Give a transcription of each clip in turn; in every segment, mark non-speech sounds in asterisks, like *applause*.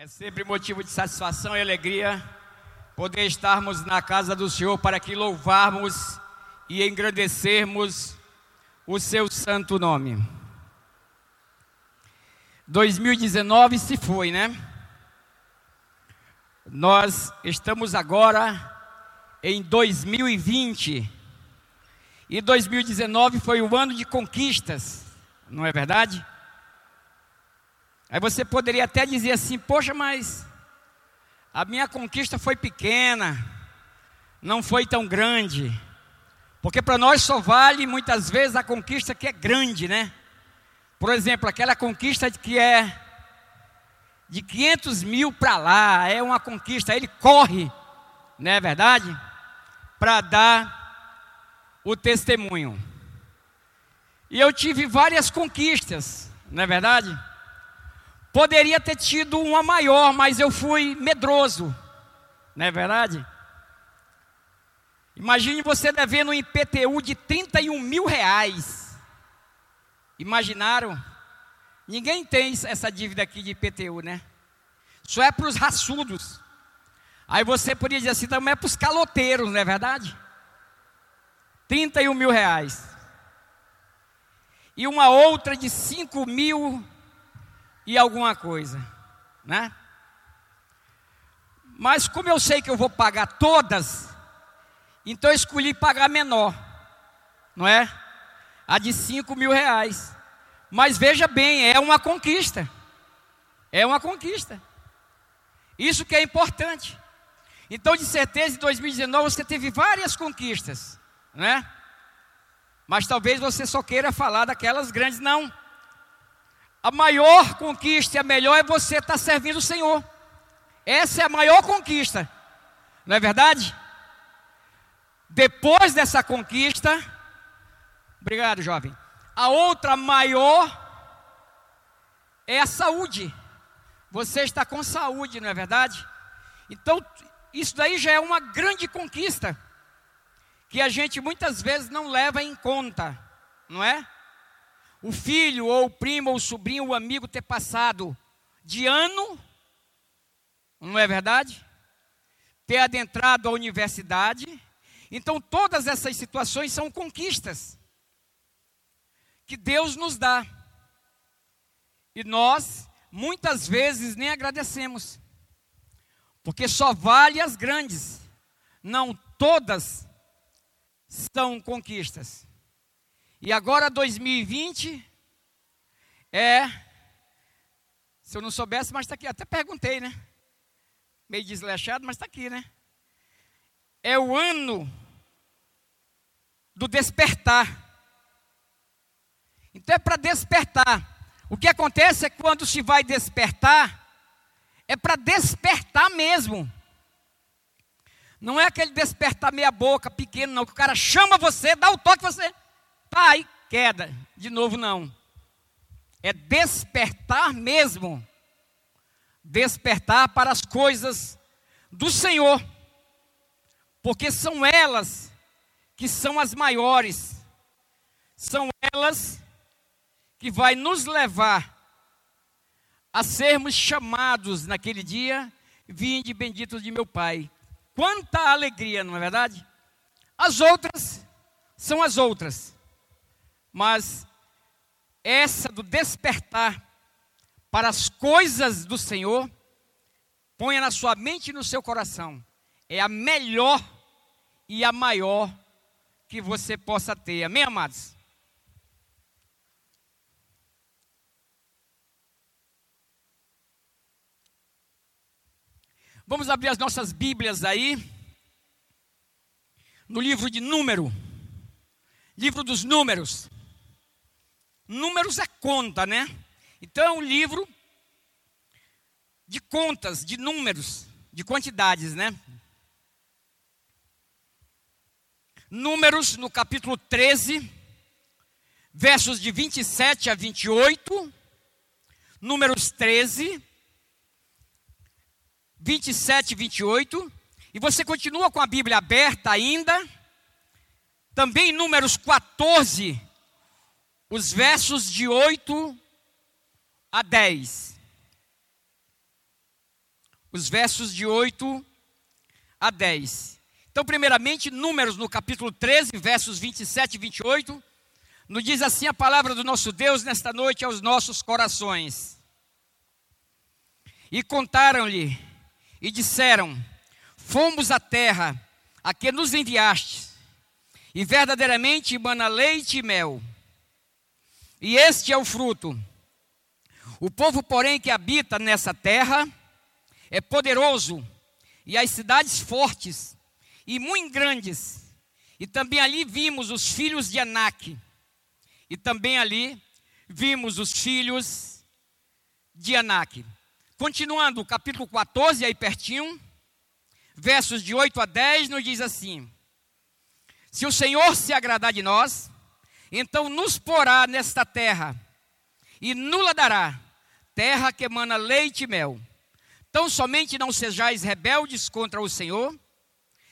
É sempre motivo de satisfação e alegria poder estarmos na casa do Senhor para que louvarmos e engrandecermos o seu santo nome. 2019 se foi, né? Nós estamos agora em 2020 e 2019 foi o ano de conquistas, não é verdade? Aí você poderia até dizer assim: Poxa, mas a minha conquista foi pequena, não foi tão grande. Porque para nós só vale muitas vezes a conquista que é grande, né? Por exemplo, aquela conquista que é de 500 mil para lá, é uma conquista, ele corre, não é verdade? Para dar o testemunho. E eu tive várias conquistas, não é verdade? Poderia ter tido uma maior, mas eu fui medroso, não é verdade? Imagine você devendo um IPTU de 31 mil reais. Imaginaram? Ninguém tem essa dívida aqui de IPTU, né? Só é para os raçudos. Aí você poderia dizer assim, também é para os caloteiros, não é verdade? 31 mil reais. E uma outra de 5 mil e alguma coisa, né? Mas como eu sei que eu vou pagar todas, então eu escolhi pagar menor, não é? A de 5 mil reais. Mas veja bem, é uma conquista. É uma conquista. Isso que é importante. Então, de certeza, em 2019 você teve várias conquistas, né? Mas talvez você só queira falar daquelas grandes, não. A maior conquista e a melhor é você estar tá servindo o Senhor. Essa é a maior conquista. Não é verdade? Depois dessa conquista, obrigado, jovem. A outra maior é a saúde. Você está com saúde, não é verdade? Então, isso daí já é uma grande conquista que a gente muitas vezes não leva em conta, não é? O filho, ou o primo, ou o sobrinho, ou o amigo ter passado de ano, não é verdade? Ter adentrado a universidade. Então, todas essas situações são conquistas que Deus nos dá. E nós, muitas vezes, nem agradecemos, porque só vale as grandes, não todas são conquistas. E agora 2020 é. Se eu não soubesse, mas está aqui. Até perguntei, né? Meio desleixado, mas está aqui, né? É o ano do despertar. Então é para despertar. O que acontece é quando se vai despertar, é para despertar mesmo. Não é aquele despertar meia boca, pequeno, não. Que o cara chama você, dá o toque você pai, queda. De novo, não. É despertar mesmo. Despertar para as coisas do Senhor. Porque são elas que são as maiores. São elas que vai nos levar a sermos chamados naquele dia, vinde benditos de meu Pai. Quanta alegria, não é verdade? As outras são as outras. Mas essa do despertar para as coisas do Senhor, ponha na sua mente e no seu coração. É a melhor e a maior que você possa ter. Amém, amados? Vamos abrir as nossas Bíblias aí. No livro de Número. Livro dos Números. Números é conta, né? Então é um livro de contas, de números, de quantidades, né? Números no capítulo 13, versos de 27 a 28. Números 13, 27 e 28. E você continua com a Bíblia aberta ainda. Também Números 14, os versos de 8 a 10. os versos de 8 a 10. Então, primeiramente, Números no capítulo 13, versos 27 e 28, nos diz assim a palavra do nosso Deus nesta noite aos nossos corações. E contaram-lhe e disseram: Fomos à terra a que nos enviaste, e verdadeiramente mana leite e mel. E este é o fruto. O povo, porém, que habita nessa terra é poderoso, e as cidades fortes e muito grandes. E também ali vimos os filhos de Anak. E também ali vimos os filhos de Anak. Continuando, capítulo 14, aí pertinho, versos de 8 a 10, nos diz assim: Se o Senhor se agradar de nós, então nos porá nesta terra, e nula dará, terra que emana leite e mel. Tão somente não sejais rebeldes contra o Senhor,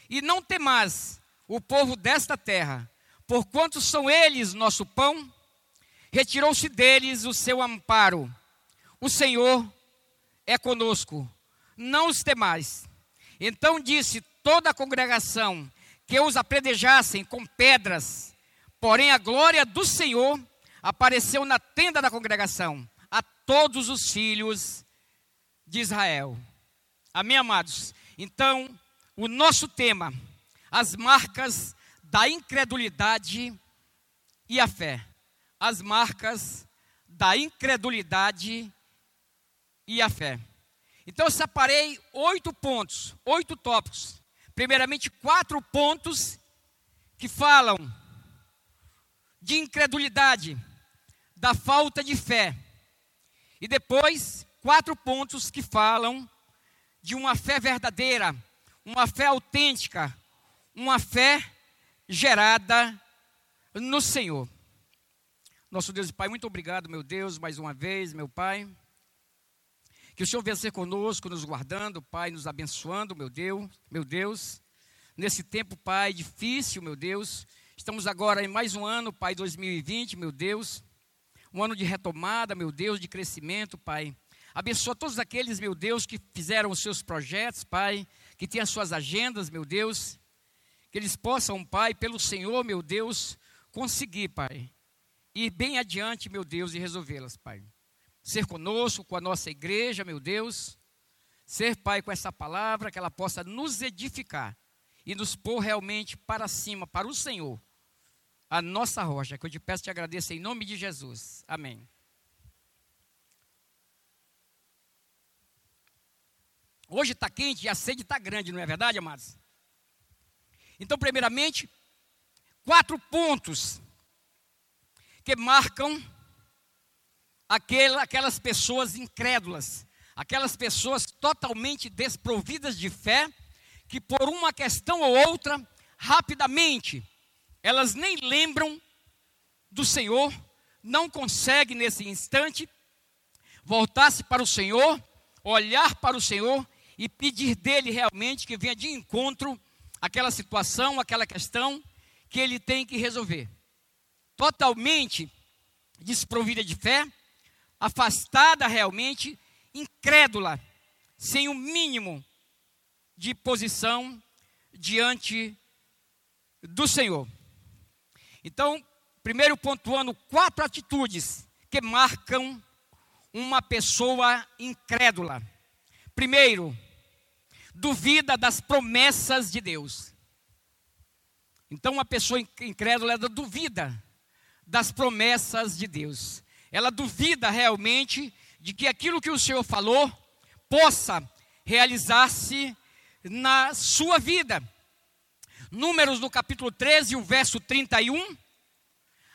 e não temais o povo desta terra, porquanto são eles nosso pão, retirou-se deles o seu amparo. O Senhor é conosco, não os temais. Então disse toda a congregação que os apredejassem com pedras, porém a glória do Senhor apareceu na tenda da congregação a todos os filhos de Israel. Amém, amados? Então, o nosso tema, as marcas da incredulidade e a fé. As marcas da incredulidade e a fé. Então, eu separei oito pontos, oito tópicos. Primeiramente, quatro pontos que falam de incredulidade, da falta de fé. E depois, quatro pontos que falam de uma fé verdadeira, uma fé autêntica, uma fé gerada no Senhor. Nosso Deus e Pai, muito obrigado, meu Deus, mais uma vez, meu Pai. Que o Senhor venha ser conosco, nos guardando, Pai, nos abençoando, meu Deus, meu Deus. Nesse tempo, Pai, difícil, meu Deus. Estamos agora em mais um ano, Pai, 2020, meu Deus. Um ano de retomada, meu Deus, de crescimento, Pai. Abençoa todos aqueles, meu Deus, que fizeram os seus projetos, Pai, que têm as suas agendas, meu Deus. Que eles possam, Pai, pelo Senhor, meu Deus, conseguir, Pai, ir bem adiante, meu Deus, e resolvê-las, Pai. Ser conosco, com a nossa igreja, meu Deus. Ser, Pai, com essa palavra, que ela possa nos edificar e nos pôr realmente para cima, para o Senhor, a nossa rocha, que eu te peço e te agradeço em nome de Jesus. Amém. Hoje está quente e a sede está grande, não é verdade, amados? Então, primeiramente, quatro pontos que marcam aquela, aquelas pessoas incrédulas, aquelas pessoas totalmente desprovidas de fé, que por uma questão ou outra, rapidamente, elas nem lembram do Senhor, não conseguem nesse instante voltar-se para o Senhor, olhar para o Senhor e pedir dele realmente que venha de encontro aquela situação, aquela questão que ele tem que resolver. Totalmente desprovida de fé, afastada realmente, incrédula, sem o um mínimo de posição diante do Senhor. Então, primeiro pontuando quatro atitudes que marcam uma pessoa incrédula. Primeiro, duvida das promessas de Deus. Então, uma pessoa incrédula, ela duvida das promessas de Deus. Ela duvida realmente de que aquilo que o Senhor falou possa realizar-se na sua vida. Números no capítulo 13, o verso 31,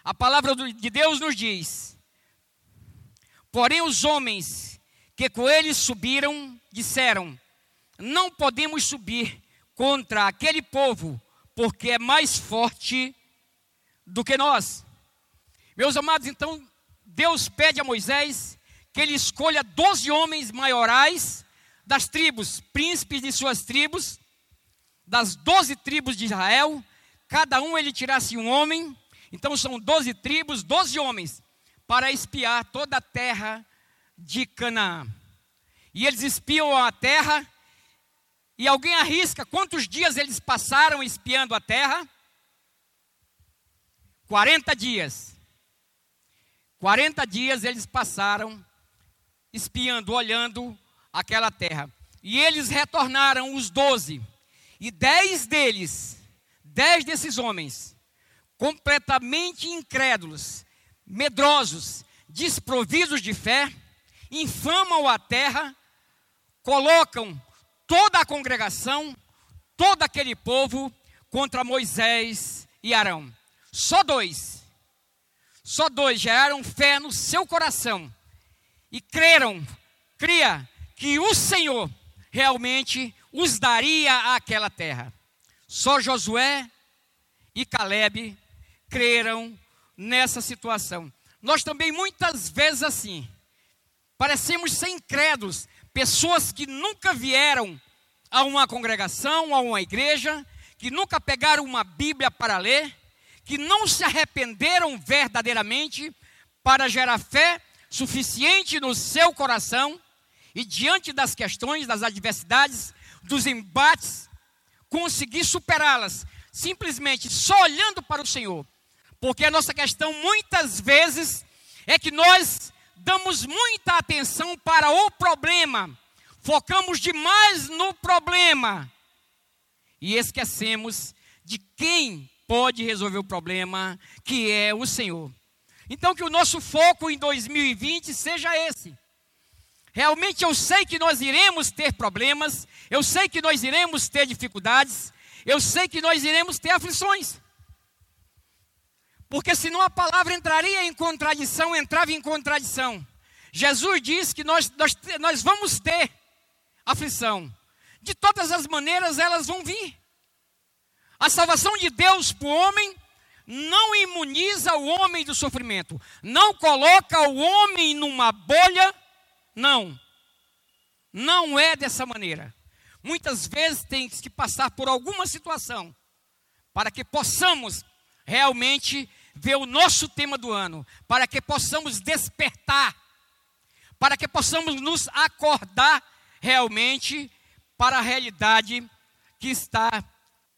a palavra de Deus nos diz: Porém, os homens que com eles subiram disseram: não podemos subir contra aquele povo, porque é mais forte do que nós. Meus amados, então, Deus pede a Moisés que ele escolha doze homens maiorais das tribos, príncipes de suas tribos, das doze tribos de Israel, cada um ele tirasse um homem, então são doze tribos, doze homens, para espiar toda a terra de Canaã. E eles espiam a terra E alguém arrisca quantos dias eles passaram espiando a terra? 40 dias. 40 dias eles passaram espiando, olhando aquela terra. E eles retornaram, os doze. E dez deles, dez desses homens, completamente incrédulos, medrosos, desprovidos de fé, infamam a terra, colocam toda a congregação, todo aquele povo contra Moisés e Arão. Só dois, só dois geraram fé no seu coração e creram, cria que o Senhor realmente os daria aquela terra. Só Josué e Caleb creram nessa situação. Nós também muitas vezes assim, parecemos ser incrédulos, pessoas que nunca vieram a uma congregação, a uma igreja, que nunca pegaram uma Bíblia para ler, que não se arrependeram verdadeiramente para gerar fé suficiente no seu coração e diante das questões, das adversidades, dos embates, conseguir superá-las, simplesmente só olhando para o Senhor. Porque a nossa questão muitas vezes é que nós damos muita atenção para o problema, focamos demais no problema e esquecemos de quem pode resolver o problema, que é o Senhor. Então, que o nosso foco em 2020 seja esse Realmente eu sei que nós iremos ter problemas, eu sei que nós iremos ter dificuldades, eu sei que nós iremos ter aflições. Porque senão a palavra entraria em contradição, entrava em contradição. Jesus diz que nós, nós, nós vamos ter aflição. De todas as maneiras elas vão vir. A salvação de Deus para o homem não imuniza o homem do sofrimento, não coloca o homem numa bolha não. Não é dessa maneira. Muitas vezes tem que passar por alguma situação para que possamos realmente ver o nosso tema do ano, para que possamos despertar, para que possamos nos acordar realmente para a realidade que está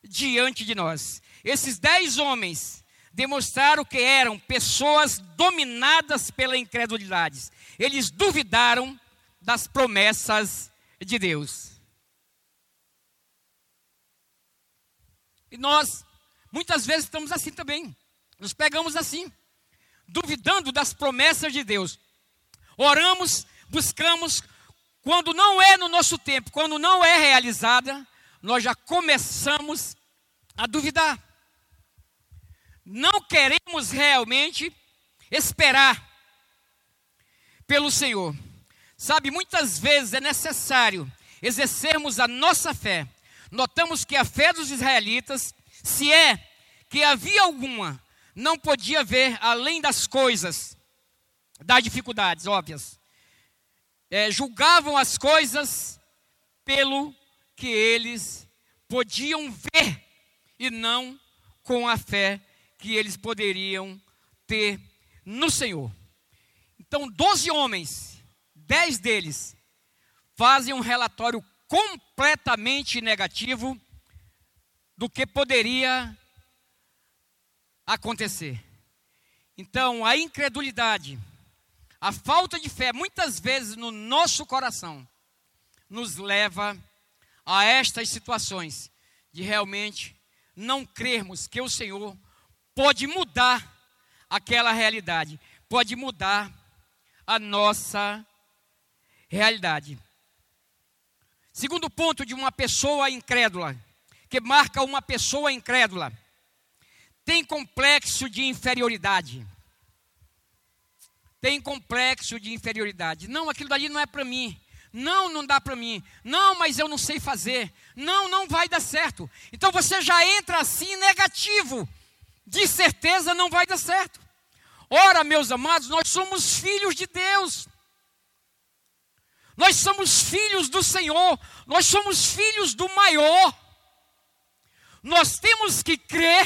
diante de nós. Esses dez homens demonstraram que eram pessoas dominadas pela incredulidade eles duvidaram das promessas de Deus. E nós, muitas vezes, estamos assim também. Nos pegamos assim, duvidando das promessas de Deus. Oramos, buscamos, quando não é no nosso tempo, quando não é realizada, nós já começamos a duvidar. Não queremos realmente esperar pelo Senhor. Sabe, muitas vezes é necessário exercermos a nossa fé. Notamos que a fé dos israelitas, se é que havia alguma, não podia ver além das coisas, das dificuldades óbvias. É, julgavam as coisas pelo que eles podiam ver e não com a fé que eles poderiam ter no Senhor. Então, 12 homens, 10 deles, fazem um relatório completamente negativo do que poderia acontecer. Então, a incredulidade, a falta de fé, muitas vezes no nosso coração, nos leva a estas situações de realmente não crermos que o Senhor pode mudar aquela realidade, pode mudar a nossa realidade. Segundo ponto de uma pessoa incrédula, que marca uma pessoa incrédula, tem complexo de inferioridade. Tem complexo de inferioridade. Não, aquilo dali não é para mim. Não, não dá para mim. Não, mas eu não sei fazer. Não, não vai dar certo. Então você já entra assim negativo. De certeza não vai dar certo. Ora, meus amados, nós somos filhos de Deus. Nós somos filhos do Senhor. Nós somos filhos do maior. Nós temos que crer,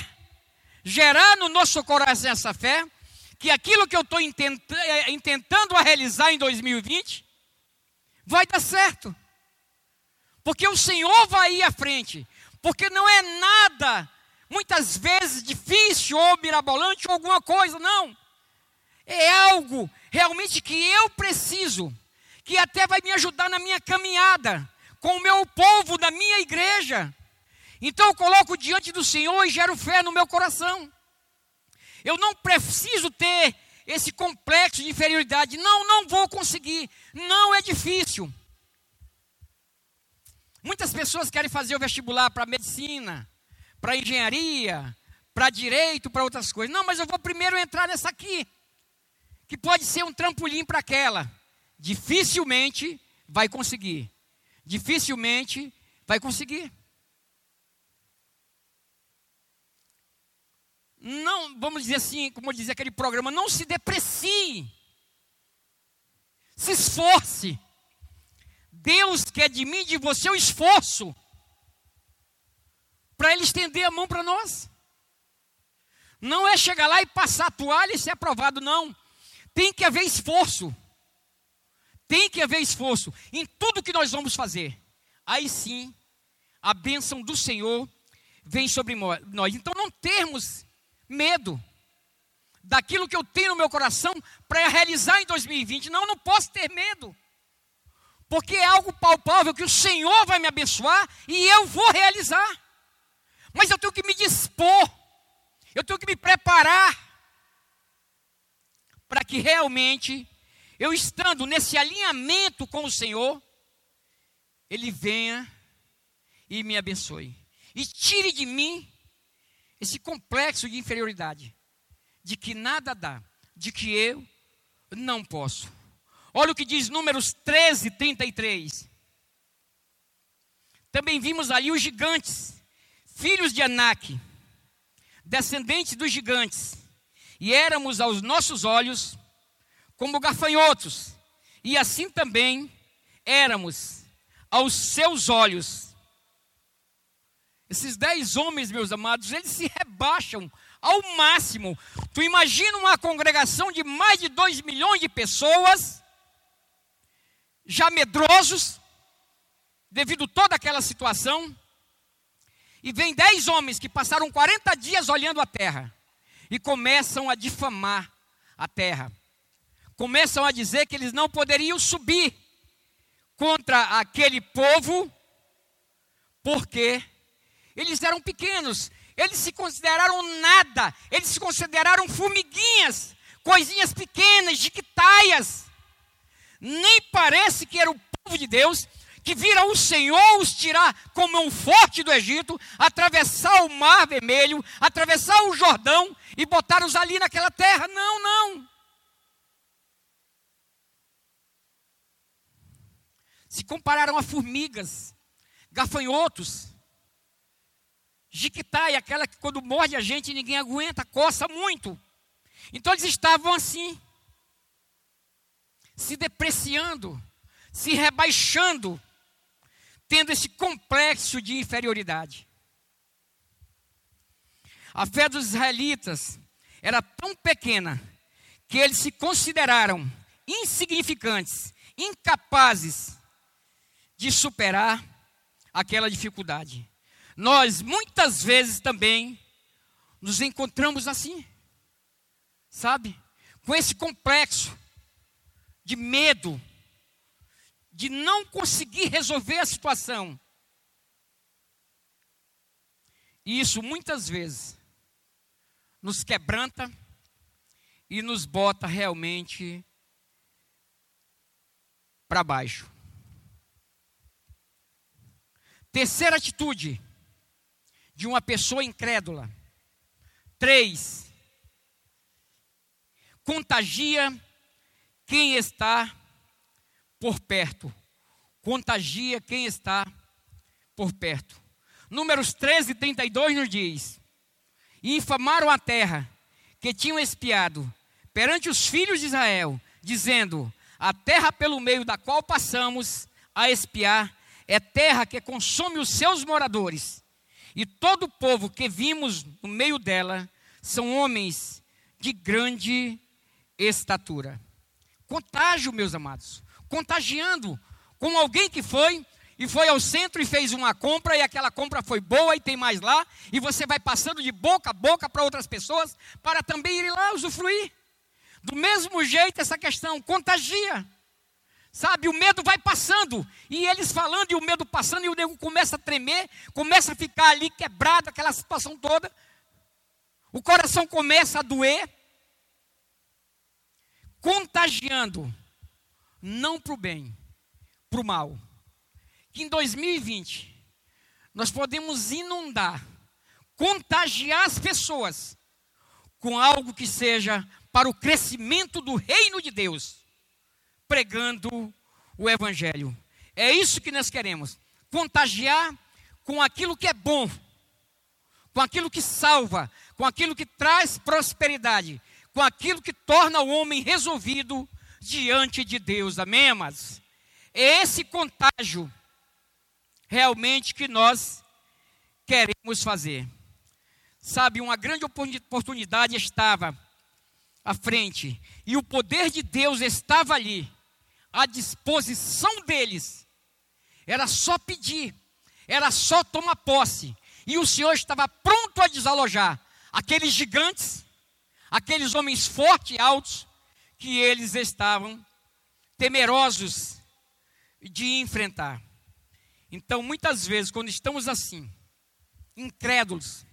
gerar no nosso coração essa fé, que aquilo que eu estou é, intentando realizar em 2020 vai dar certo. porque o Senhor vai ir à frente, porque não é nada, muitas vezes, difícil ou mirabolante ou alguma coisa, não. É algo realmente que eu preciso, que até vai me ajudar na minha caminhada com o meu povo, da minha igreja. Então eu coloco diante do Senhor e gero fé no meu coração. Eu não preciso ter esse complexo de inferioridade. Não, não vou conseguir. Não é difícil. Muitas pessoas querem fazer o vestibular para medicina, para engenharia, para direito, para outras coisas. Não, mas eu vou primeiro entrar nessa aqui, que pode ser um trampolim para aquela. Dificilmente vai conseguir. Dificilmente vai conseguir. não, vamos dizer assim, como dizia aquele programa, não se deprecie. Se esforce. Deus quer de mim, de você, o esforço. Para Ele estender a mão para nós. Não é chegar lá e passar a toalha e ser aprovado, não. Tem que haver esforço. Tem que haver esforço em tudo que nós vamos fazer. Aí sim, a bênção do Senhor vem sobre nós. Então não termos medo daquilo que eu tenho no meu coração para realizar em 2020. Não, não posso ter medo. Porque é algo palpável que o Senhor vai me abençoar e eu vou realizar. Mas eu tenho que me dispor, eu tenho que me preparar para que realmente eu estando nesse alinhamento com o Senhor, Ele venha e me abençoe. E tire de mim esse complexo de inferioridade, de que nada dá, de que eu não posso. Olha o que diz Números 13, 33. Também vimos ali os gigantes, filhos de Anak, descendentes dos gigantes, e éramos aos nossos olhos como gafanhotos, e assim também éramos aos seus olhos. Esses dez homens, meus amados, eles se rebaixam ao máximo. Tu imagina uma congregação de mais de dois milhões de pessoas, já medrosos, devido a toda aquela situação, e vem dez homens que passaram 40 dias olhando a terra e começam a difamar a terra. Começam a dizer que eles não poderiam subir contra aquele povo, porque eles eram pequenos, eles se consideraram nada, eles se consideraram formiguinhas, coisinhas pequenas, jiquitaias. Nem parece que era o povo de Deus que vira o Senhor os tirar com mão forte do Egito, atravessar o mar vermelho, atravessar o Jordão e botar-os ali naquela terra. Não, não. Se compararam a formigas, gafanhotos, Jiquitai, aquela que quando morde a gente ninguém aguenta, coça muito. Então eles estavam assim, se depreciando, se rebaixando, tendo esse complexo de inferioridade. A fé dos israelitas era tão pequena que eles se consideraram insignificantes, incapazes de superar aquela dificuldade. Nós muitas vezes também nos encontramos assim, sabe? Com esse complexo de medo, de não conseguir resolver a situação. E isso muitas vezes nos quebranta e nos bota realmente para baixo. Terceira atitude de uma pessoa incrédula. Três, contagia quem está por perto. Contagia quem está por perto. Números 13, 32 nos diz: E infamaram a terra que tinham espiado perante os filhos de Israel, dizendo: A terra pelo meio da qual passamos a espiar é terra que consome os seus moradores e todo o povo que vimos no meio dela são homens de grande estatura. Contágio, meus amados. Contagiando com alguém que foi e foi ao centro e fez uma compra, e aquela compra foi boa e tem mais lá, e você vai passando de boca a boca para outras pessoas para também ir lá usufruir. Do mesmo jeito, essa questão contagia. Sabe, o medo vai passando, e eles falando, e o medo passando, e o nego começa a tremer, começa a ficar ali quebrado, aquela situação toda. O coração começa a doer, contagiando, não para o bem, para o mal. Que em 2020 nós podemos inundar, contagiar as pessoas com algo que seja para o crescimento do reino de Deus, pregando o Evangelho. É isso que nós queremos: contagiar com aquilo que é bom, com aquilo que salva, com aquilo que traz prosperidade, com aquilo que torna o homem resolvido diante de Deus. Amém, amados? É esse contágio realmente que nós queremos fazer. Sabe, uma grande oportunidade estava à frente, e o poder de Deus estava ali, à disposição deles. Era só pedir, era só tomar posse, e o Senhor estava pronto a desalojar aqueles gigantes aqueles homens fortes e altos que eles estavam temerosos de enfrentar. Então, muitas vezes, quando estamos assim, incrédulos,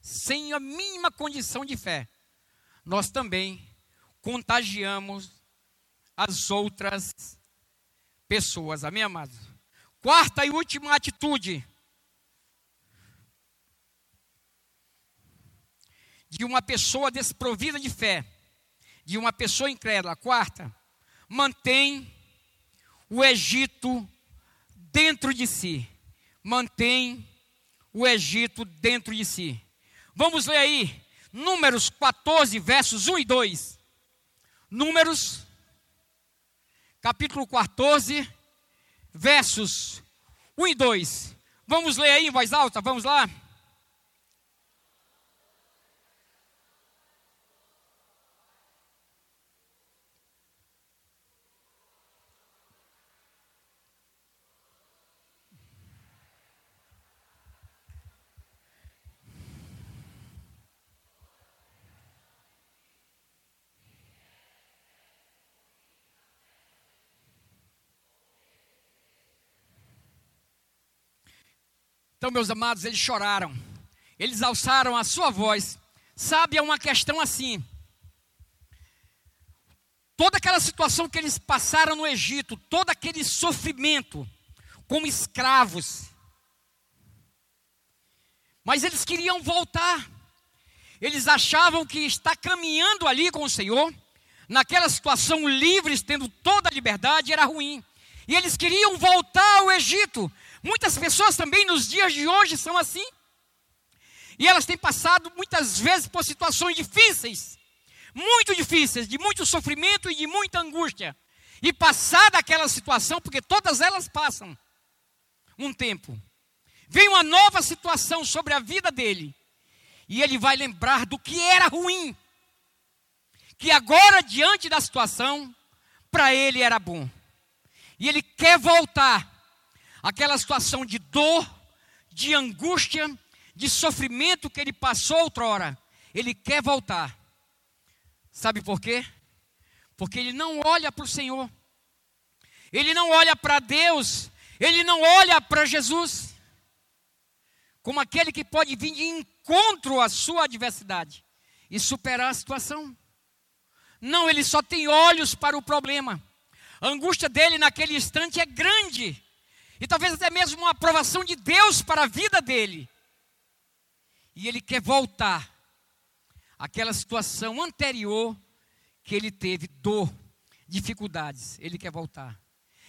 sem a mínima condição de fé, nós também contagiamos as outras pessoas. Amém, amados? Quarta e última atitude de uma pessoa desprovida de fé, de uma pessoa incrédula. Quarta, mantém o Egito dentro de si. Mantém o Egito dentro de si. Vamos ler aí, Números 14, versos 1 e 2. Números, capítulo 14, versos 1 e 2. Vamos ler aí em voz alta, vamos lá. Então, meus amados, eles choraram, eles alçaram a sua voz. Sabe, é uma questão assim. Toda aquela situação que eles passaram no Egito, todo aquele sofrimento como escravos. Mas eles queriam voltar. Eles achavam que estar caminhando ali com o Senhor, naquela situação livres, tendo toda a liberdade, era ruim. E eles queriam voltar ao Egito, Muitas pessoas também nos dias de hoje são assim. E elas têm passado muitas vezes por situações difíceis, muito difíceis, de muito sofrimento e de muita angústia. E passada aquela situação, porque todas elas passam um tempo, vem uma nova situação sobre a vida dele, e ele vai lembrar do que era ruim, que agora, diante da situação, para ele era bom. E ele quer voltar aquela situação de dor, de angústia, de sofrimento que ele passou outrora, ele quer voltar. Sabe por quê? Porque ele não olha para o Senhor, ele não olha para Deus, ele não olha para Jesus, como aquele que pode vir de encontro à sua adversidade e superar a situação. Não, ele só tem olhos para o problema. A angústia dele naquele instante é grande e talvez até mesmo uma aprovação de Deus para a vida dele. E ele quer voltar àquela situação anterior que ele teve dor, dificuldades. Ele quer voltar.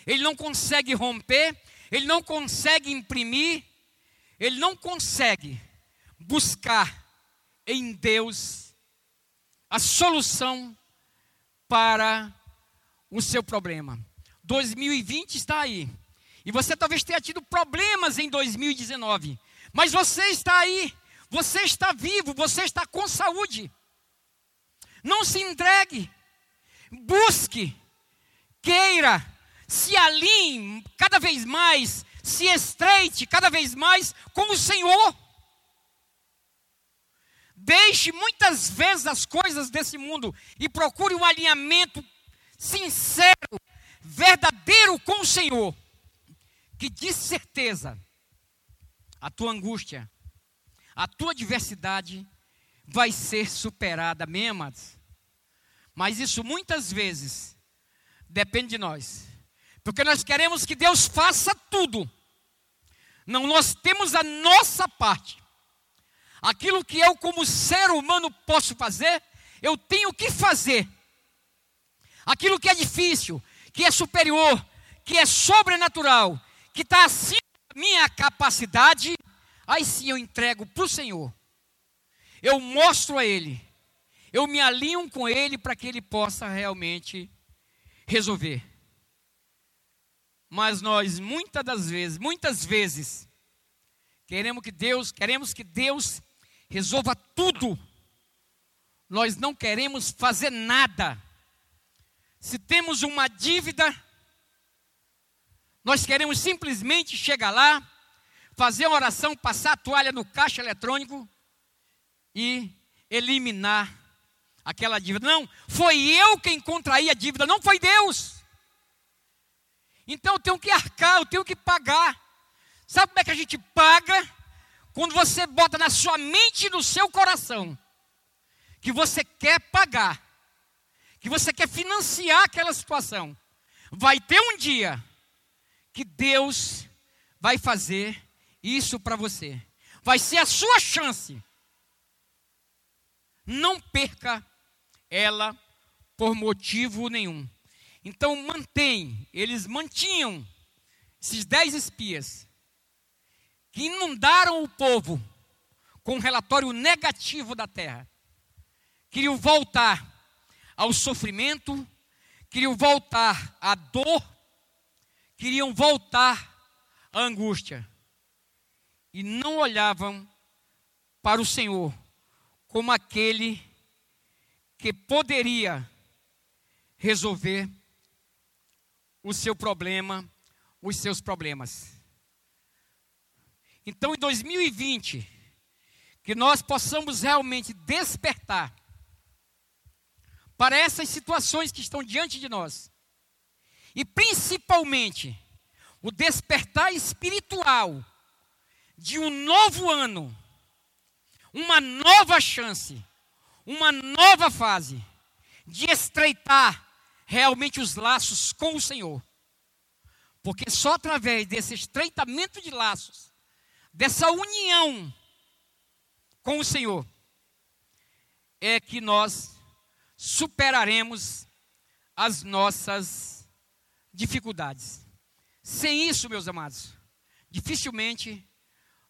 Ele não consegue romper, ele não consegue imprimir, ele não consegue buscar em Deus a solução para o seu problema. 2020 está aí. E você talvez tenha tido problemas em 2019, mas você está aí, você está vivo, você está com saúde. Não se entregue, busque, queira, se alinhe cada vez mais, se estreite cada vez mais com o Senhor. Deixe muitas vezes as coisas desse mundo e procure um alinhamento sincero, verdadeiro com o Senhor, que de certeza a tua angústia, a tua adversidade vai ser superada, amém, amados? Mas isso muitas vezes depende de nós, porque nós queremos que Deus faça tudo, não, nós temos a nossa parte, aquilo que eu, como ser humano, posso fazer, eu tenho que fazer, aquilo que é difícil, que é superior, que é sobrenatural, que está acima da minha capacidade, aí sim eu entrego para o Senhor eu mostro a Ele, eu me alinho com Ele para que Ele possa realmente resolver. Mas nós muitas das vezes, muitas vezes, queremos que Deus, queremos que Deus resolva tudo. Nós não queremos fazer nada. Se temos uma dívida, nós queremos simplesmente chegar lá, fazer uma oração, passar a toalha no caixa eletrônico e eliminar aquela dívida. Não, foi eu quem contraí a dívida, não foi Deus. Então eu tenho que arcar, eu tenho que pagar. Sabe como é que a gente paga? Quando você bota na sua mente e no seu coração que você quer pagar, que você quer financiar aquela situação. Vai ter um dia que Deus vai fazer isso para você. Vai ser a sua chance não perca ela por motivo nenhum. Então mantém, eles mantinham esses dez espias que inundaram o povo com um relatório negativo da terra. Queriam voltar ao sofrimento, queriam voltar à dor, queriam voltar à angústia. E não olhavam para o Senhor como aquele que poderia resolver o seu problema, os seus problemas. Então, em 2020, que nós possamos realmente despertar para essas situações que estão diante de nós, e principalmente o despertar espiritual de um novo ano uma nova chance, uma nova fase de estreitar realmente os laços com o Senhor. Porque só através desse estreitamento de laços, dessa união com o Senhor, é que nós superaremos as nossas dificuldades. Sem isso, meus amados, dificilmente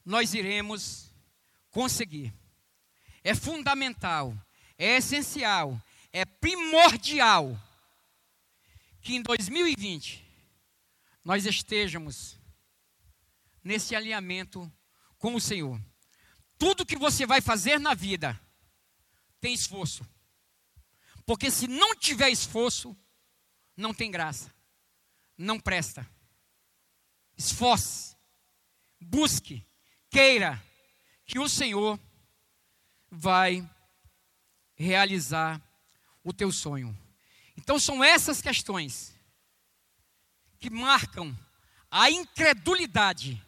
nós iremos conseguir. É fundamental, é essencial, é primordial que em 2020 nós estejamos nesse alinhamento com o Senhor. Tudo que você vai fazer na vida tem esforço. Porque se não tiver esforço, não tem graça. Não presta. Esforce. Busque. Queira que o Senhor vai realizar o teu sonho. Então são essas questões que marcam a incredulidade.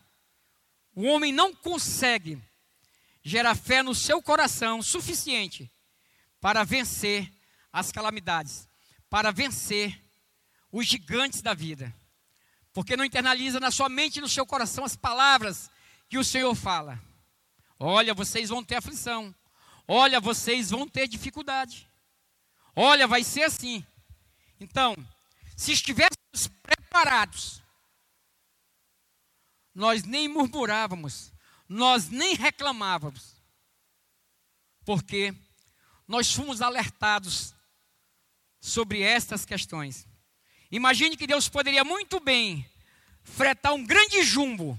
O homem não consegue gerar fé no seu coração suficiente para vencer as calamidades, para vencer os gigantes da vida. Porque não internaliza na sua mente e no seu coração as palavras que o Senhor fala. Olha, vocês vão ter aflição. Olha, vocês vão ter dificuldade. Olha, vai ser assim. Então, se estivéssemos preparados, nós nem murmurávamos, nós nem reclamávamos, porque nós fomos alertados sobre estas questões. Imagine que Deus poderia muito bem fretar um grande jumbo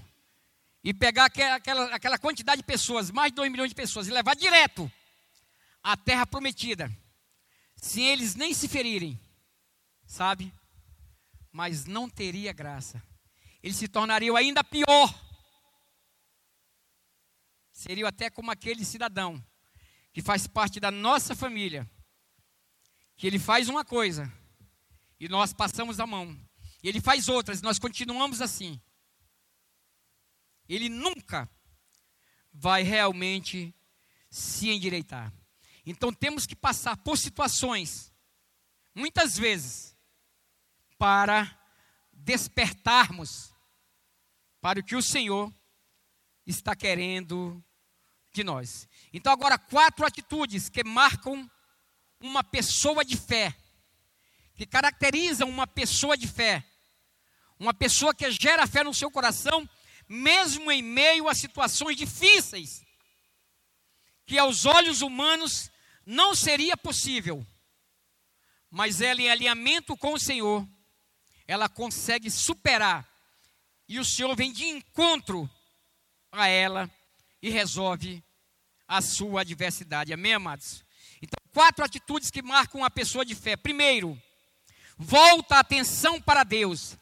e pegar aquela, aquela quantidade de pessoas, mais de 2 milhões de pessoas, e levar direto à terra prometida, sem eles nem se ferirem, sabe? mas não teria graça. Eles se tornariam ainda pior. Seriam até como aquele cidadão que faz parte da nossa família, que ele faz uma coisa e nós passamos a mão, e ele faz outras e nós continuamos assim. Ele nunca vai realmente se endireitar. Então temos que passar por situações, muitas vezes, para despertarmos para o que o Senhor está querendo de nós. Então, agora, quatro atitudes que marcam uma pessoa de fé, que caracterizam uma pessoa de fé, uma pessoa que gera fé no seu coração, mesmo em meio a situações difíceis, que aos olhos humanos não seria possível, mas ela, em alinhamento com o Senhor, ela consegue superar, e o Senhor vem de encontro a ela e resolve a sua adversidade. Amém, amados? Então, quatro atitudes que marcam uma pessoa de fé. Primeiro, volta a atenção para Deus.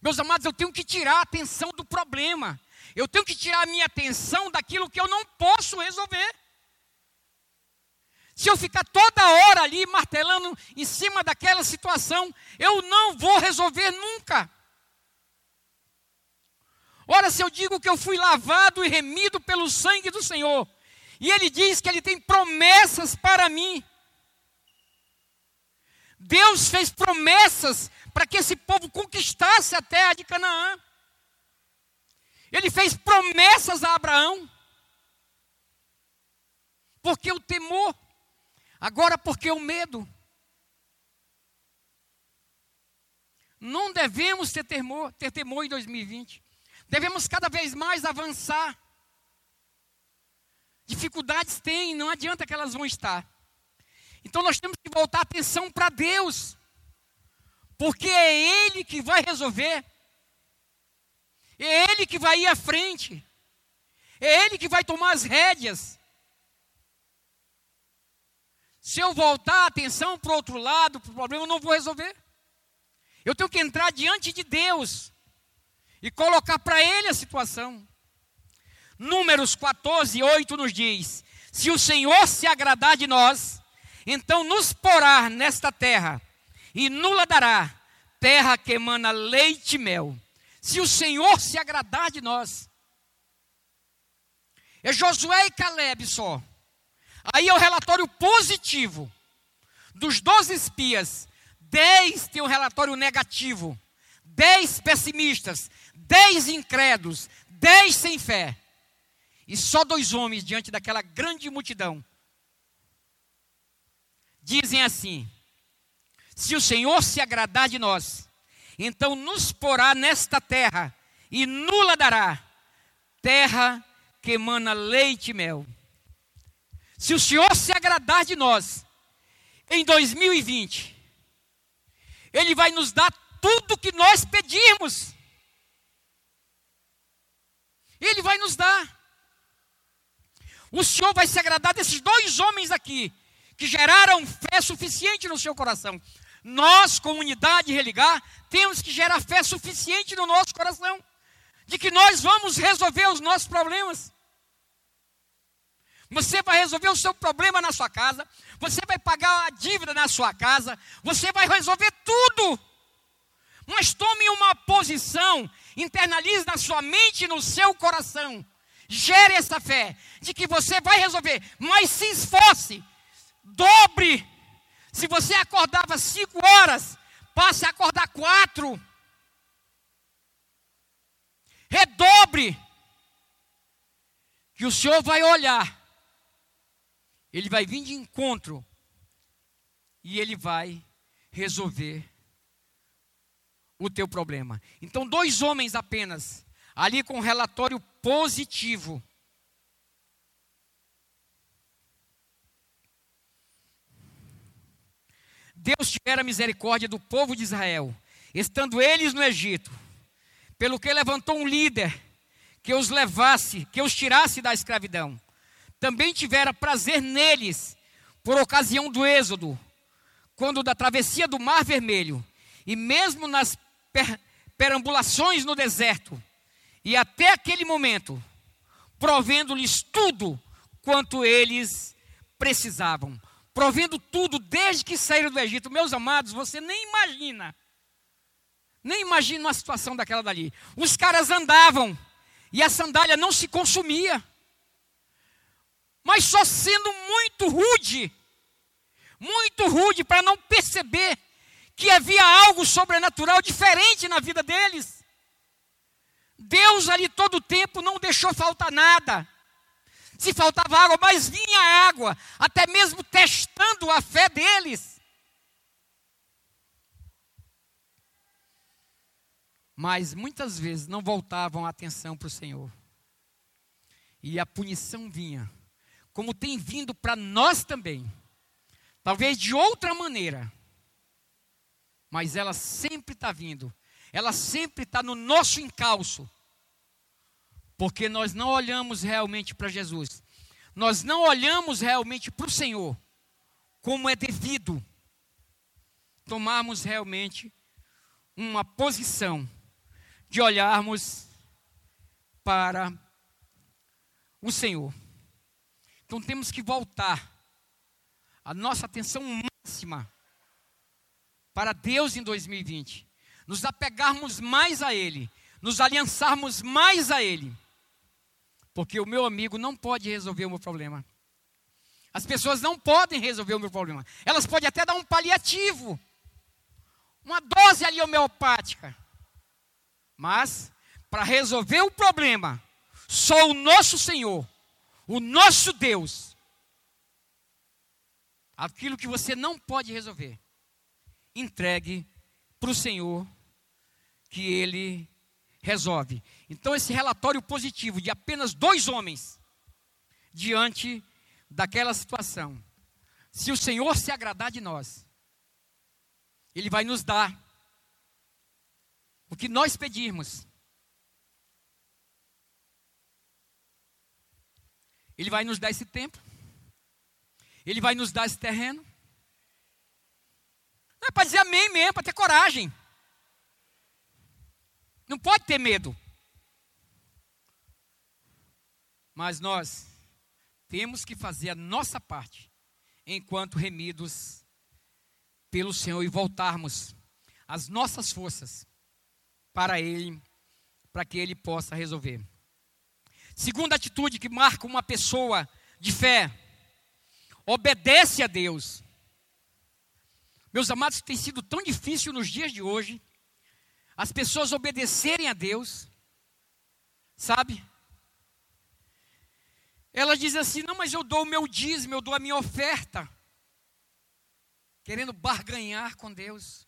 Meus amados, eu tenho que tirar a atenção do problema. Eu tenho que tirar a minha atenção daquilo que eu não posso resolver. Se eu ficar toda hora ali martelando em cima daquela situação, eu não vou resolver nunca. Ora, se eu digo que eu fui lavado e remido pelo sangue do Senhor, e Ele diz que Ele tem promessas para mim, Deus fez promessas para que esse povo conquistasse a terra de Canaã. Ele fez promessas a Abraão. Porque o temor Agora, porque o medo? Não devemos ter temor, ter temor em 2020. Devemos cada vez mais avançar. Dificuldades tem, não adianta que elas vão estar. Então nós temos que voltar a atenção para Deus. Porque é Ele que vai resolver. É Ele que vai ir à frente. É Ele que vai tomar as rédeas. Se eu voltar a atenção para o outro lado, para o problema, eu não vou resolver. Eu tenho que entrar diante de Deus e colocar para Ele a situação. Números 14, 8 nos diz: Se o Senhor se agradar de nós, então nos porá nesta terra e nula dará, terra que emana leite e mel. Se o Senhor se agradar de nós, é Josué e Caleb só Aí é o relatório positivo. Dos 12 espias, 10 tem um relatório negativo, 10 pessimistas, 10 incrédulos, 10 sem fé. E só dois homens diante daquela grande multidão dizem assim: Se o Senhor se agradar de nós, então nos porá nesta terra e nula dará terra que emana leite e mel. Se o Senhor se agradar de nós, em 2020, Ele vai nos dar tudo que nós pedirmos. Ele vai nos dar. O Senhor vai se agradar desses dois homens aqui, que geraram fé suficiente no seu coração. Nós, comunidade religar, temos que gerar fé suficiente no nosso coração, de que nós vamos resolver os nossos problemas. Você vai resolver o seu problema na sua casa, você vai pagar a dívida na sua casa, você vai resolver tudo. Mas tome uma posição, internalize na sua mente e no seu coração. Gere essa fé de que você vai resolver, mas se esforce, dobre. Se você acordava cinco horas, passe a acordar quatro. Redobre. Que o Senhor vai olhar ele vai vir de encontro e ele vai resolver o teu problema. Então, dois homens apenas, ali com relatório positivo. Deus tivera misericórdia do povo de Israel, estando eles no Egito, pelo que levantou um líder que os levasse, que os tirasse da escravidão também tivera prazer neles, por ocasião do Êxodo, quando da travessia do Mar Vermelho, e mesmo nas per, perambulações no deserto, e até aquele momento, provendo-lhes tudo quanto eles precisavam. Provendo tudo desde que saíram do Egito. Meus amados, você nem imagina. Nem imagina uma situação daquela dali. Os caras andavam e a sandália não se consumia. Mas só sendo muito rude, muito rude para não perceber que havia algo sobrenatural diferente na vida deles. Deus ali todo o tempo não deixou faltar nada. Se faltava água, mas vinha água, até mesmo testando a fé deles. Mas muitas vezes não voltavam a atenção para o Senhor. E a punição vinha, como tem vindo para nós também. Talvez de outra maneira, mas ela sempre está vindo ela sempre está no nosso encalço, porque nós não olhamos realmente para Jesus, nós não olhamos realmente para o Senhor, como é devido tomarmos realmente uma posição de olharmos para o Senhor. Então temos que voltar a nossa atenção máxima para Deus em 2020 nos apegarmos mais a Ele, nos aliançarmos mais a Ele. Porque o meu amigo não pode resolver o meu problema. As pessoas não podem resolver o meu problema. Elas podem até dar um paliativo, uma dose ali homeopática. Mas, para resolver o problema, só o nosso Senhor, o nosso Deus, aquilo que você não pode resolver, entregue para o Senhor que ele resolve. Então, esse relatório positivo de apenas dois homens diante daquela situação, se o Senhor se agradar de nós, Ele vai nos dar o que nós pedirmos. Ele vai nos dar esse tempo, Ele vai nos dar esse terreno, não é para dizer amém mesmo, é para ter coragem. Não pode ter medo. Mas nós temos que fazer a nossa parte enquanto remidos pelo Senhor e voltarmos as nossas forças para Ele, para que Ele possa resolver. Segunda atitude que marca uma pessoa de fé: obedece a Deus. Meus amados, tem sido tão difícil nos dias de hoje as pessoas obedecerem a Deus, sabe? Ela diz assim: não, mas eu dou o meu dízimo, eu dou a minha oferta, querendo barganhar com Deus.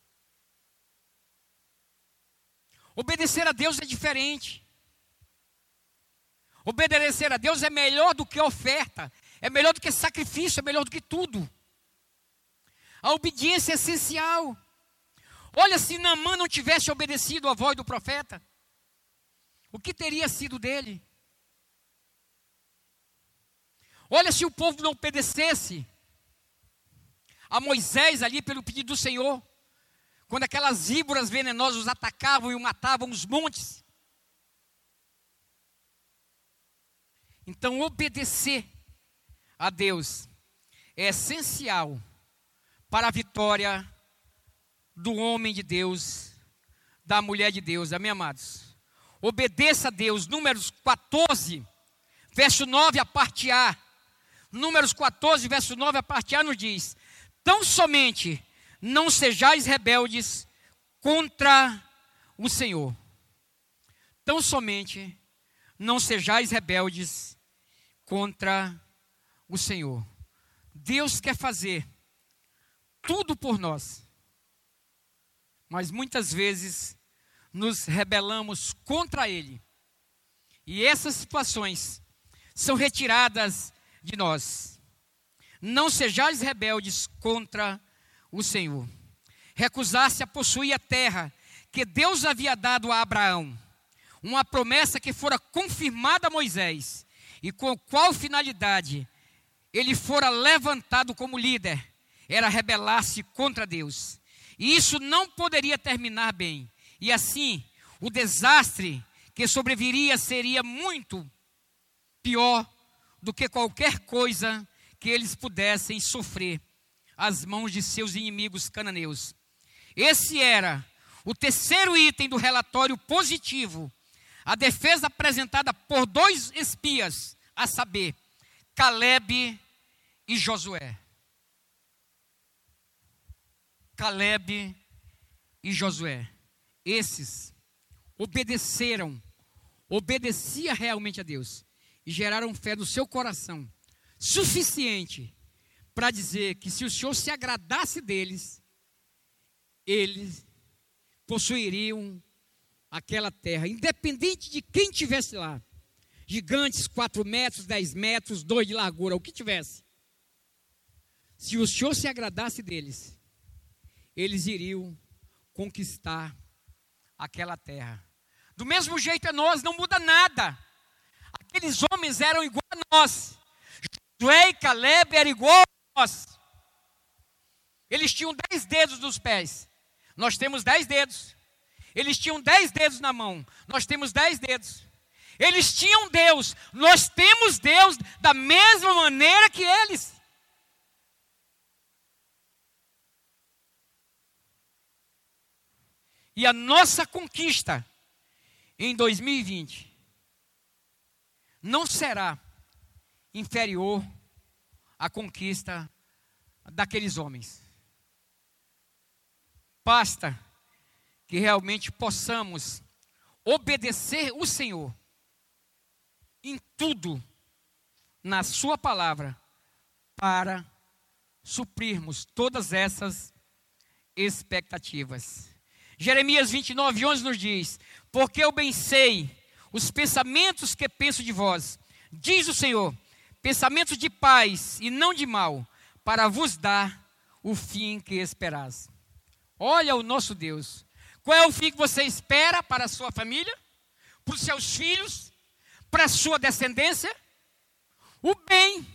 Obedecer a Deus é diferente. Obedecer a Deus é melhor do que oferta, é melhor do que sacrifício, é melhor do que tudo. A obediência é essencial. Olha, se Namã não tivesse obedecido à voz do profeta, o que teria sido dele? Olha, se o povo não obedecesse a Moisés ali pelo pedido do Senhor, quando aquelas víboras venenosas os atacavam e matavam os montes. Então, obedecer a Deus é essencial para a vitória do homem de Deus, da mulher de Deus, amém, amados? Obedeça a Deus, Números 14, verso 9, a parte A. Números 14, verso 9, a parte A nos diz: Tão somente não sejais rebeldes contra o Senhor. Tão somente não sejais rebeldes contra o Senhor. Deus quer fazer tudo por nós. Mas muitas vezes nos rebelamos contra Ele. E essas situações são retiradas de nós. Não sejais rebeldes contra o Senhor. Recusar-se a possuir a terra que Deus havia dado a Abraão, uma promessa que fora confirmada a Moisés, e com qual finalidade ele fora levantado como líder era rebelar-se contra Deus. E isso não poderia terminar bem. E assim, o desastre que sobreviria seria muito pior do que qualquer coisa que eles pudessem sofrer às mãos de seus inimigos cananeus. Esse era o terceiro item do relatório positivo, a defesa apresentada por dois espias, a saber, Caleb e Josué. Caleb e Josué. Esses obedeceram, obedecia realmente a Deus e geraram fé no seu coração suficiente para dizer que se o Senhor se agradasse deles, eles possuiriam aquela terra, independente de quem tivesse lá. Gigantes, 4 metros, 10 metros, 2 de largura, o que tivesse. Se o Senhor se agradasse deles, eles iriam conquistar aquela terra. Do mesmo jeito é nós, não muda nada. Aqueles homens eram igual a nós. Josué e Caleb eram igual a nós. Eles tinham dez dedos nos pés. Nós temos dez dedos. Eles tinham dez dedos na mão. Nós temos dez dedos. Eles tinham Deus. Nós temos Deus da mesma maneira que eles. E a nossa conquista em 2020 não será inferior à conquista daqueles homens. Basta que realmente possamos obedecer o Senhor em tudo na Sua palavra para suprirmos todas essas expectativas. Jeremias 29, 11 nos diz: Porque eu bem sei os pensamentos que penso de vós, diz o Senhor, pensamentos de paz e não de mal, para vos dar o fim que esperais. Olha o nosso Deus. Qual é o fim que você espera para a sua família, para os seus filhos, para a sua descendência? O bem,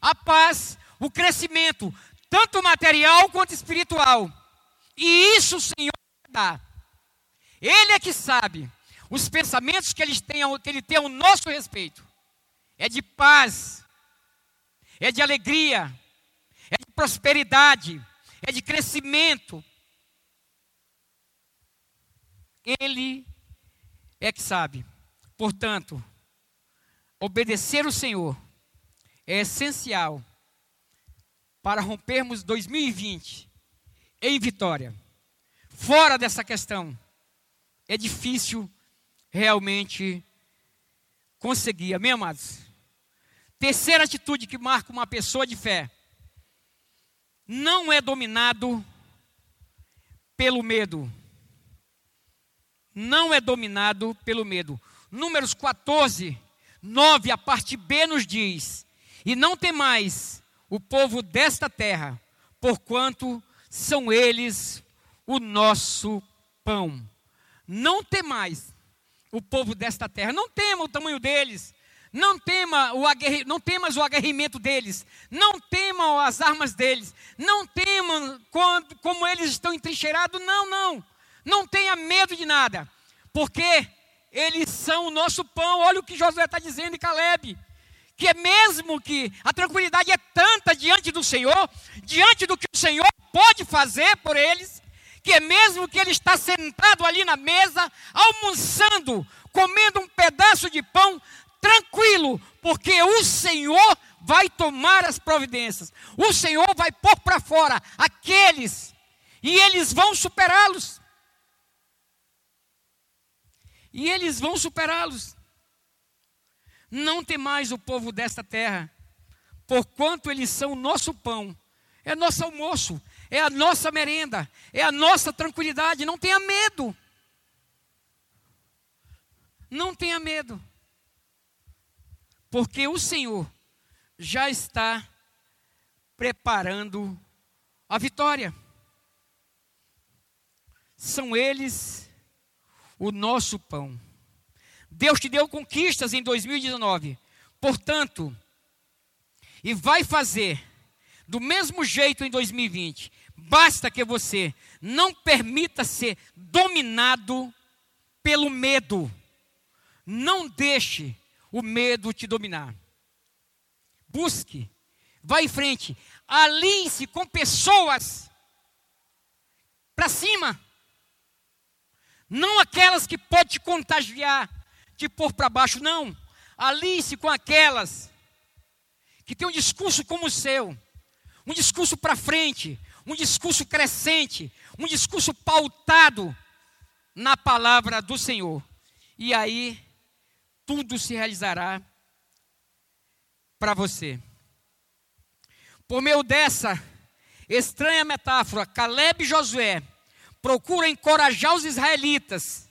a paz, o crescimento, tanto material quanto espiritual. E isso Senhor dá. Ele é que sabe os pensamentos que ele tem, que ele tem ao nosso respeito. É de paz, é de alegria, é de prosperidade, é de crescimento. Ele é que sabe. Portanto, obedecer o Senhor é essencial para rompermos 2020 em vitória fora dessa questão, é difícil realmente conseguir. Amém, amados? Terceira atitude que marca uma pessoa de fé: não é dominado pelo medo. Não é dominado pelo medo. Números 14, 9, a parte B nos diz: E não tem mais o povo desta terra, porquanto são eles o nosso pão. Não temais o povo desta terra, não tema o tamanho deles, não tema o aguerri, não temas o aguerrimento deles, não tema as armas deles, não tema quando, como eles estão entrincheirados, não, não, não tenha medo de nada, porque eles são o nosso pão, olha o que Josué está dizendo e Caleb, que é mesmo que a tranquilidade é tanta diante do Senhor, diante do que o Senhor pode fazer por eles, que é mesmo que ele está sentado ali na mesa, almoçando, comendo um pedaço de pão, tranquilo, porque o Senhor vai tomar as providências, o Senhor vai pôr para fora aqueles, e eles vão superá-los. E eles vão superá-los. Não tem mais o povo desta terra, porquanto eles são o nosso pão, é nosso almoço, é a nossa merenda, é a nossa tranquilidade. Não tenha medo. Não tenha medo. Porque o Senhor já está preparando a vitória. São eles o nosso pão. Deus te deu conquistas em 2019. Portanto, e vai fazer do mesmo jeito em 2020, Basta que você não permita ser dominado pelo medo. Não deixe o medo te dominar. Busque, vá em frente, alinhe-se com pessoas para cima. Não aquelas que podem te contagiar, te pôr para baixo, não. Alinhe-se com aquelas que têm um discurso como o seu, um discurso para frente, um discurso crescente, um discurso pautado na palavra do Senhor. E aí tudo se realizará para você. Por meio dessa estranha metáfora, Caleb e Josué procuram encorajar os israelitas,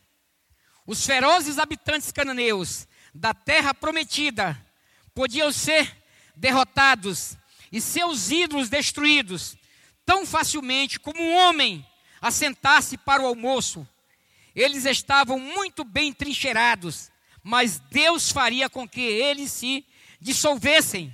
os ferozes habitantes cananeus da terra prometida, podiam ser derrotados e seus ídolos destruídos tão facilmente como um homem assentar-se para o almoço. Eles estavam muito bem trincheirados, mas Deus faria com que eles se dissolvessem.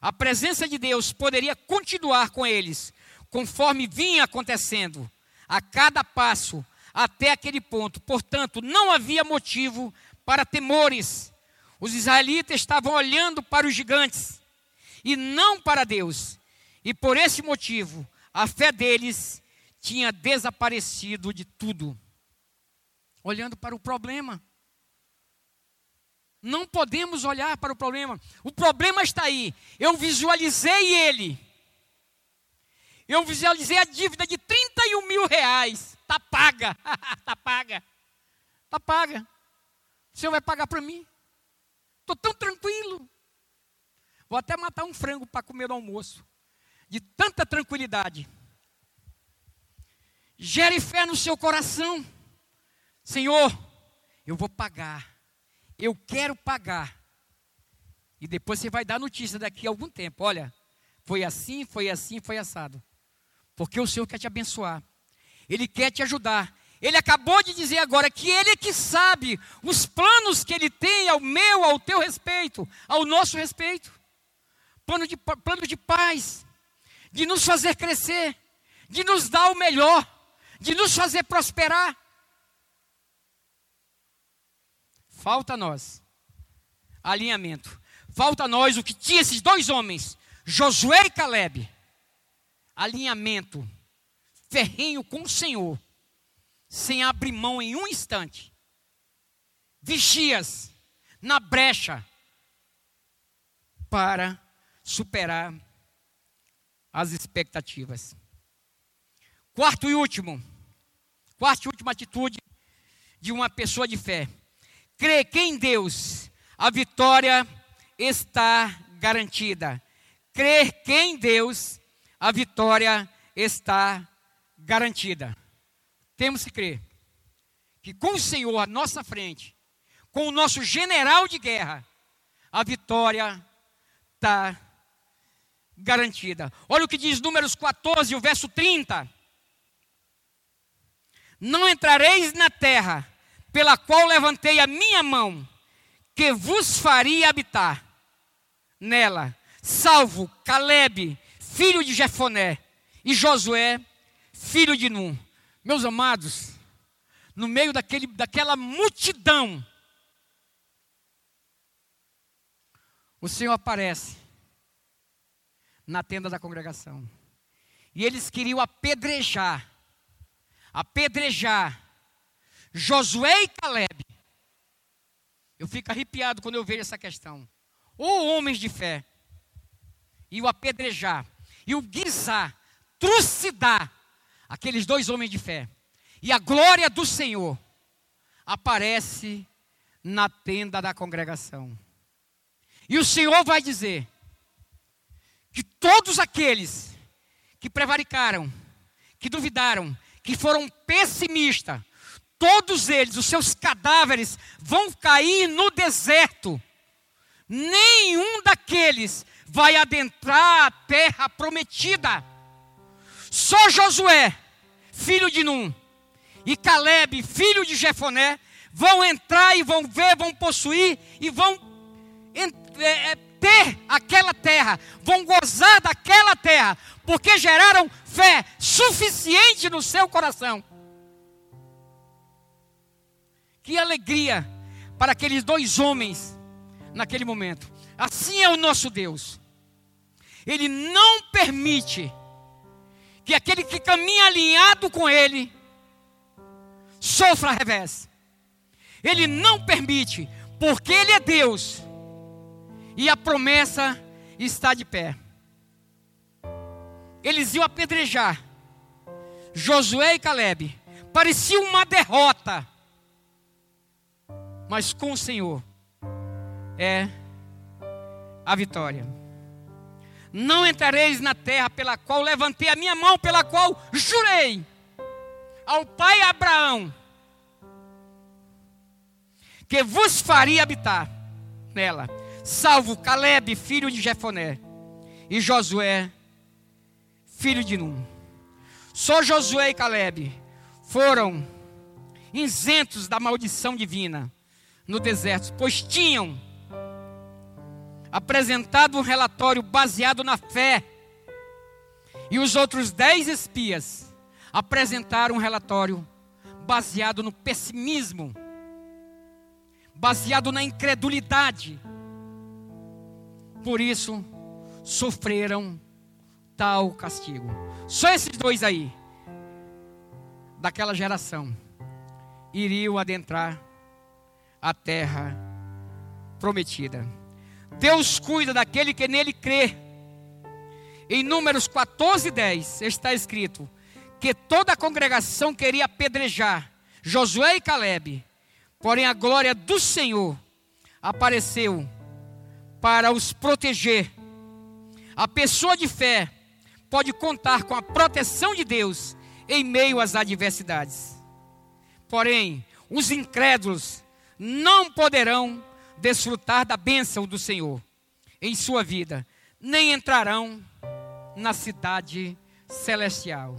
A presença de Deus poderia continuar com eles, conforme vinha acontecendo, a cada passo, até aquele ponto. Portanto, não havia motivo para temores. Os israelitas estavam olhando para os gigantes e não para Deus. E por esse motivo, a fé deles tinha desaparecido de tudo. Olhando para o problema. Não podemos olhar para o problema. O problema está aí. Eu visualizei ele. Eu visualizei a dívida de 31 mil reais. Está paga. Está *laughs* paga. Está paga. O senhor vai pagar para mim. Estou tão tranquilo. Vou até matar um frango para comer no almoço. De tanta tranquilidade. Gere fé no seu coração. Senhor, eu vou pagar. Eu quero pagar. E depois você vai dar notícia daqui a algum tempo. Olha, foi assim, foi assim, foi assado. Porque o Senhor quer te abençoar. Ele quer te ajudar. Ele acabou de dizer agora que Ele é que sabe os planos que Ele tem ao meu, ao teu respeito, ao nosso respeito. Plano de, plano de paz, de nos fazer crescer, de nos dar o melhor, de nos fazer prosperar. Falta a nós alinhamento. Falta a nós o que tinha esses dois homens, Josué e Caleb. Alinhamento ferrenho com o Senhor sem abrir mão em um instante. Vigias na brecha para superar as expectativas. Quarto e último, quarta e última atitude de uma pessoa de fé. Crê que em Deus a vitória está garantida. Crer que em Deus a vitória está garantida. Temos que crer que com o Senhor à nossa frente, com o nosso general de guerra, a vitória está garantida. Olha o que diz Números 14, o verso 30. Não entrareis na terra pela qual levantei a minha mão, que vos faria habitar nela, salvo Caleb, filho de Jefoné, e Josué, filho de Num. Meus amados, no meio daquele, daquela multidão, o Senhor aparece na tenda da congregação. E eles queriam apedrejar, apedrejar Josué e Caleb. Eu fico arrepiado quando eu vejo essa questão. Ou homens de fé, e o apedrejar, e o guisar, trucidar aqueles dois homens de fé. E a glória do Senhor aparece na tenda da congregação. E o Senhor vai dizer que todos aqueles que prevaricaram, que duvidaram, que foram pessimistas, todos eles, os seus cadáveres, vão cair no deserto. Nenhum daqueles vai adentrar a terra prometida. Só Josué, filho de Num, e Caleb, filho de Jefoné, vão entrar e vão ver, vão possuir e vão é, é, ter aquela terra, vão gozar daquela terra, porque geraram fé suficiente no seu coração. Que alegria para aqueles dois homens naquele momento. Assim é o nosso Deus. Ele não permite que aquele que caminha alinhado com Ele sofra revés. Ele não permite, porque Ele é Deus e a promessa está de pé. Eles iam apedrejar Josué e Caleb. Parecia uma derrota, mas com o Senhor é a vitória. Não entrareis na terra pela qual levantei a minha mão, pela qual jurei ao pai Abraão que vos faria habitar nela, salvo Caleb, filho de Jefoné, e Josué, filho de Num. Só Josué e Caleb foram isentos da maldição divina no deserto, pois tinham apresentado um relatório baseado na fé. E os outros dez espias apresentaram um relatório baseado no pessimismo, baseado na incredulidade. Por isso, sofreram tal castigo. Só esses dois aí, daquela geração, iriam adentrar a terra prometida. Deus cuida daquele que nele crê. Em Números 14, 10 está escrito que toda a congregação queria apedrejar Josué e Caleb, porém a glória do Senhor apareceu para os proteger. A pessoa de fé pode contar com a proteção de Deus em meio às adversidades. Porém, os incrédulos não poderão desfrutar da bênção do Senhor em sua vida, nem entrarão na cidade celestial.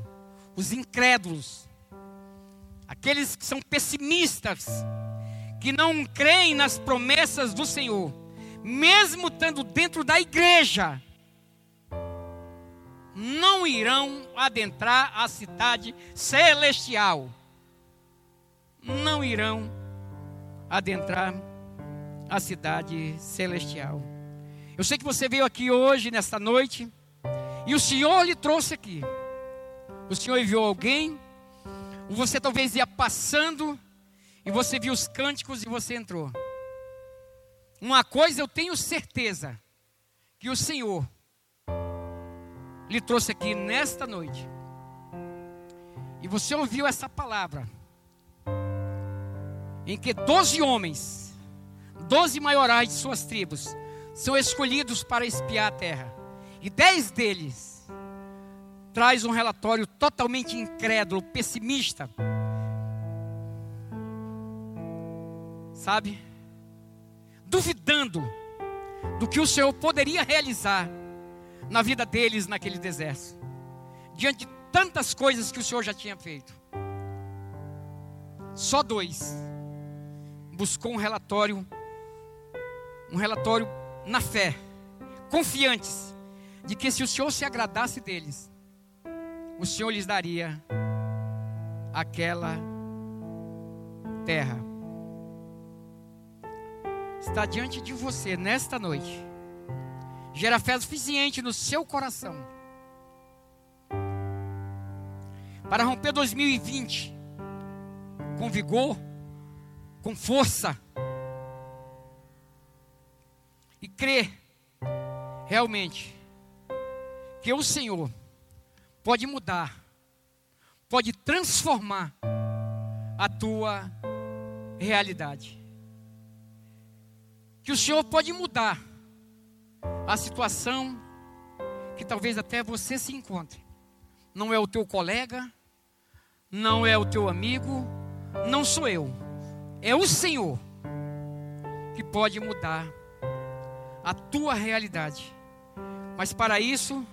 Os incrédulos, aqueles que são pessimistas, que não creem nas promessas do Senhor, mesmo estando dentro da igreja, não irão adentrar a cidade celestial. Não irão adentrar a cidade celestial. Eu sei que você veio aqui hoje, nesta noite, e o Senhor lhe trouxe aqui. O Senhor enviou alguém, você talvez ia passando, e você viu os cânticos e você entrou. Uma coisa eu tenho certeza, que o Senhor lhe trouxe aqui nesta noite, e você ouviu essa palavra, em que doze homens, doze maiorais de suas tribos são escolhidos para espiar a terra. E dez deles traz um relatório totalmente incrédulo, pessimista. Sabe? Duvidando do que o Senhor poderia realizar na vida deles naquele deserto. Diante de tantas coisas que o Senhor já tinha feito. Só dois buscou um relatório um relatório na fé, confiantes de que se o Senhor se agradasse deles, o Senhor lhes daria aquela terra. Está diante de você nesta noite. Gera fé suficiente no seu coração para romper 2020 com vigor, com força e crer realmente que o Senhor pode mudar, pode transformar a tua realidade. Que o Senhor pode mudar a situação que talvez até você se encontre. Não é o teu colega, não é o teu amigo, não sou eu. É o Senhor que pode mudar a tua realidade. Mas para isso,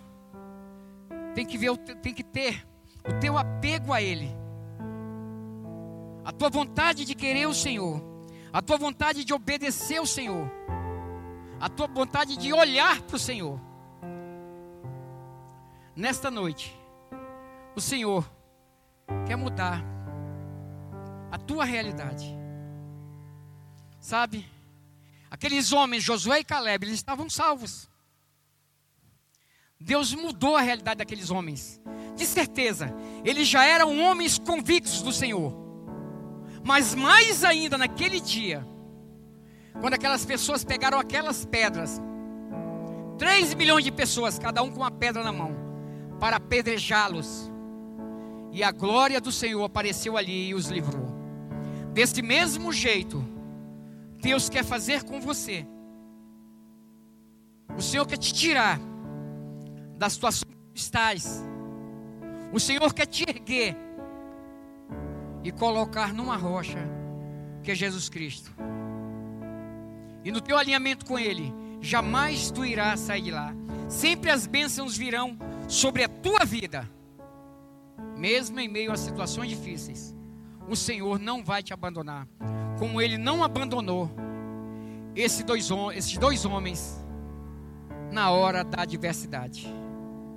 tem que, ver, tem que ter o teu apego a Ele, a tua vontade de querer o Senhor, a tua vontade de obedecer o Senhor, a tua vontade de olhar para o Senhor. Nesta noite, o Senhor quer mudar a tua realidade. Sabe? Aqueles homens, Josué e Caleb, eles estavam salvos. Deus mudou a realidade daqueles homens. De certeza, eles já eram homens convictos do Senhor. Mas mais ainda naquele dia, quando aquelas pessoas pegaram aquelas pedras, 3 milhões de pessoas, cada um com uma pedra na mão, para apedrejá-los. E a glória do Senhor apareceu ali e os livrou. Desse mesmo jeito, Deus quer fazer com você. O Senhor quer te tirar da situação que estás. O Senhor quer te erguer e colocar numa rocha que é Jesus Cristo. E no teu alinhamento com Ele, jamais tu irás sair de lá. Sempre as bênçãos virão sobre a tua vida, mesmo em meio a situações difíceis. O Senhor não vai te abandonar como ele não abandonou esse dois, esses dois homens na hora da adversidade.